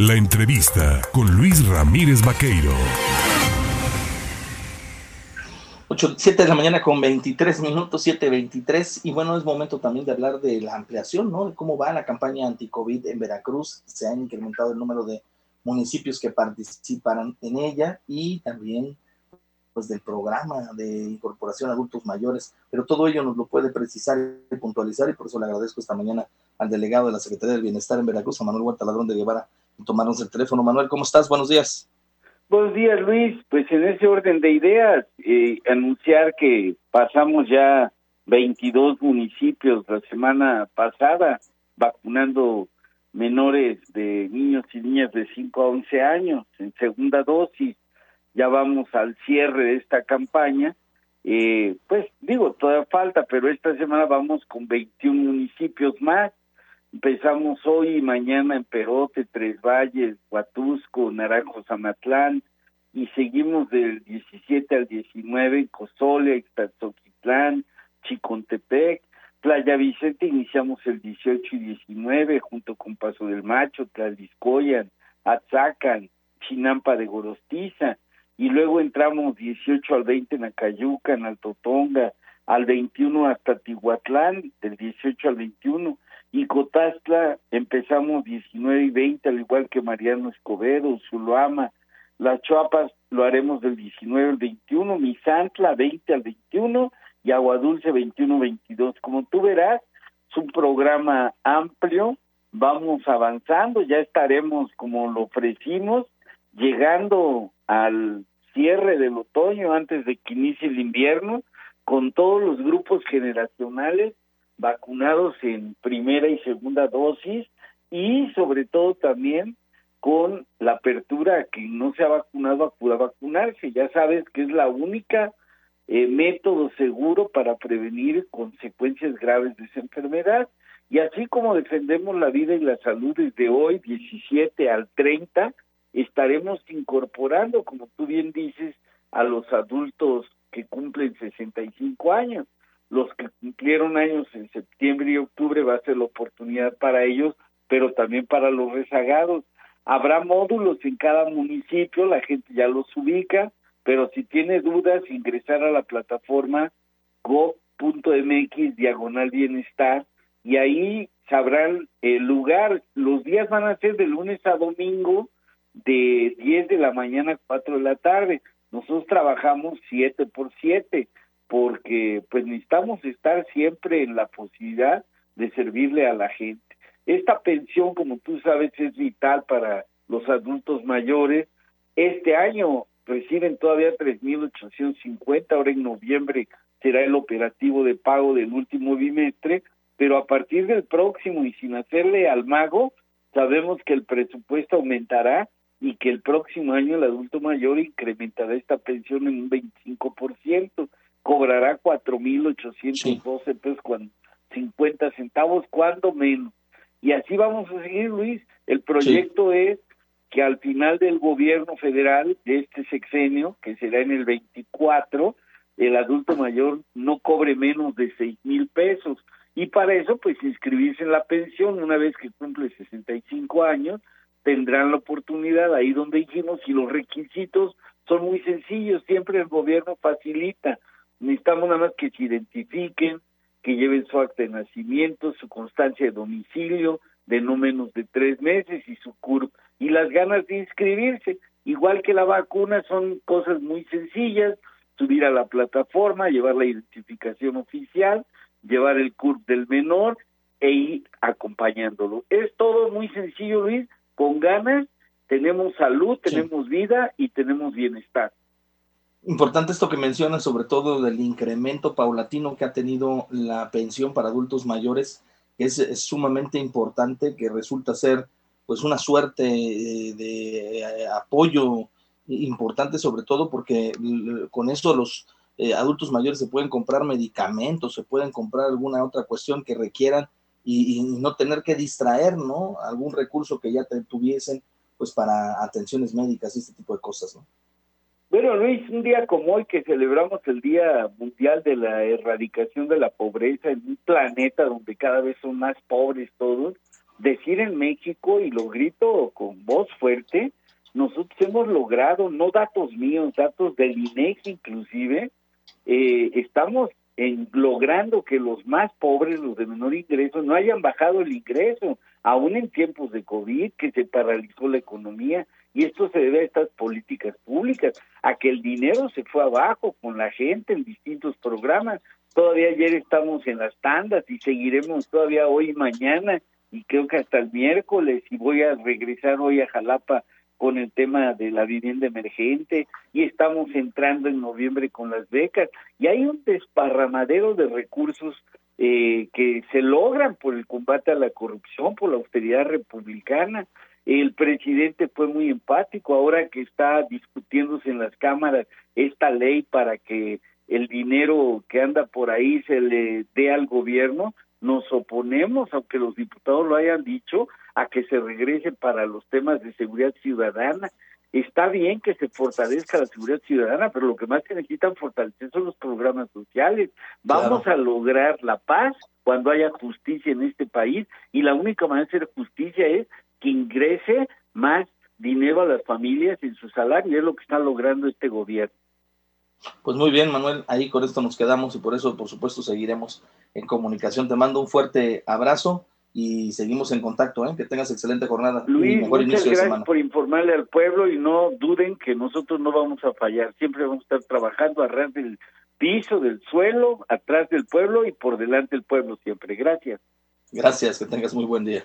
La entrevista con Luis Ramírez Vaqueiro. 8, 7 de la mañana con 23 minutos, 7.23, y bueno, es momento también de hablar de la ampliación, ¿no? De cómo va la campaña anti-COVID en Veracruz. Se ha incrementado el número de municipios que participan en ella y también pues del programa de incorporación a adultos mayores, pero todo ello nos lo puede precisar y puntualizar y por eso le agradezco esta mañana al delegado de la Secretaría del Bienestar en Veracruz, a Manuel Huerta Ladrón de Guevara, tomarnos el teléfono. Manuel, ¿cómo estás? Buenos días. Buenos días, Luis. Pues en ese orden de ideas, eh, anunciar que pasamos ya 22 municipios la semana pasada vacunando menores de niños y niñas de 5 a 11 años en segunda dosis. Ya vamos al cierre de esta campaña. Eh, pues digo, todavía falta, pero esta semana vamos con 21 municipios más Empezamos hoy y mañana en Perote, Tres Valles, Huatusco, Naranjo, Zamatlán y seguimos del 17 al 19 en Cozole, Ixtazoquitlán, Chicontepec, Playa Vicente iniciamos el 18 y 19 junto con Paso del Macho, Tlaliscoyan, Atzacan, Chinampa de Gorostiza y luego entramos 18 al 20 en Acayuca, en Altotonga, al 21 hasta Tihuatlán, del 18 al 21 y Cotastla empezamos 19 y 20, al igual que Mariano Escobedo, Zuloama, Las Chuapas lo haremos del 19 al 21, Misantla 20 al 21 y Aguadulce 21-22. Como tú verás, es un programa amplio, vamos avanzando, ya estaremos, como lo ofrecimos, llegando al cierre del otoño antes de que inicie el invierno, con todos los grupos generacionales vacunados en primera y segunda dosis y sobre todo también con la apertura que no se ha vacunado acuda a vacunarse. Ya sabes que es la única eh, método seguro para prevenir consecuencias graves de esa enfermedad. Y así como defendemos la vida y la salud desde hoy, 17 al 30, estaremos incorporando, como tú bien dices, a los adultos que cumplen 65 años los que cumplieron años en septiembre y octubre va a ser la oportunidad para ellos, pero también para los rezagados. Habrá módulos en cada municipio, la gente ya los ubica, pero si tiene dudas, ingresar a la plataforma go.mx diagonal bienestar y ahí sabrán el lugar. Los días van a ser de lunes a domingo de 10 de la mañana a 4 de la tarde. Nosotros trabajamos 7 por 7 porque pues necesitamos estar siempre en la posibilidad de servirle a la gente. Esta pensión, como tú sabes, es vital para los adultos mayores. Este año reciben todavía 3.850, ahora en noviembre será el operativo de pago del último bimestre, pero a partir del próximo y sin hacerle al mago, sabemos que el presupuesto aumentará y que el próximo año el adulto mayor incrementará esta pensión en un 25% cobrará cuatro mil ochocientos doce pesos con cincuenta centavos, cuando menos. Y así vamos a seguir, Luis. El proyecto es que al final del gobierno federal de este sexenio, que será en el 24, el adulto mayor no cobre menos de seis mil pesos. Y para eso, pues inscribirse en la pensión una vez que cumple 65 años, tendrán la oportunidad ahí donde dijimos, y los requisitos son muy sencillos, siempre el gobierno facilita necesitamos nada más que se identifiquen, que lleven su acta de nacimiento, su constancia de domicilio de no menos de tres meses y su CURP y las ganas de inscribirse. Igual que la vacuna son cosas muy sencillas, subir a la plataforma, llevar la identificación oficial, llevar el CURP del menor e ir acompañándolo. Es todo muy sencillo, Luis, con ganas tenemos salud, tenemos vida y tenemos bienestar. Importante esto que mencionas, sobre todo del incremento paulatino que ha tenido la pensión para adultos mayores, es, sumamente importante, que resulta ser pues una suerte eh, de, eh, apoyo importante, sobre todo porque con eso los eh, adultos mayores se pueden comprar medicamentos, se pueden comprar alguna otra cuestión que requieran y, y, no tener que distraer, ¿no? Algún recurso que ya tuviesen, pues para atenciones médicas y este tipo de cosas, ¿no? Bueno, Luis, un día como hoy que celebramos el Día Mundial de la Erradicación de la Pobreza en un planeta donde cada vez son más pobres todos, decir en México, y lo grito con voz fuerte, nosotros hemos logrado, no datos míos, datos del INEGI inclusive, eh, estamos en logrando que los más pobres, los de menor ingreso, no hayan bajado el ingreso, aún en tiempos de COVID, que se paralizó la economía, y esto se debe a estas políticas públicas, a que el dinero se fue abajo con la gente en distintos programas. Todavía ayer estamos en las tandas y seguiremos todavía hoy y mañana, y creo que hasta el miércoles, y voy a regresar hoy a Jalapa con el tema de la vivienda emergente y estamos entrando en noviembre con las becas y hay un desparramadero de recursos eh, que se logran por el combate a la corrupción, por la austeridad republicana. El presidente fue muy empático ahora que está discutiéndose en las cámaras esta ley para que el dinero que anda por ahí se le dé al gobierno. Nos oponemos, aunque los diputados lo hayan dicho, a que se regrese para los temas de seguridad ciudadana. Está bien que se fortalezca la seguridad ciudadana, pero lo que más se necesitan fortalecer son los programas sociales. Vamos a lograr la paz cuando haya justicia en este país y la única manera de hacer justicia es que ingrese más dinero a las familias en su salario, y es lo que está logrando este gobierno. Pues muy bien, Manuel, ahí con esto nos quedamos y por eso, por supuesto, seguiremos en comunicación. Te mando un fuerte abrazo y seguimos en contacto. ¿eh? Que tengas excelente jornada. Luis, muchas gracias por informarle al pueblo y no duden que nosotros no vamos a fallar. Siempre vamos a estar trabajando a ras del piso, del suelo, atrás del pueblo y por delante del pueblo siempre. Gracias. Gracias, que tengas muy buen día.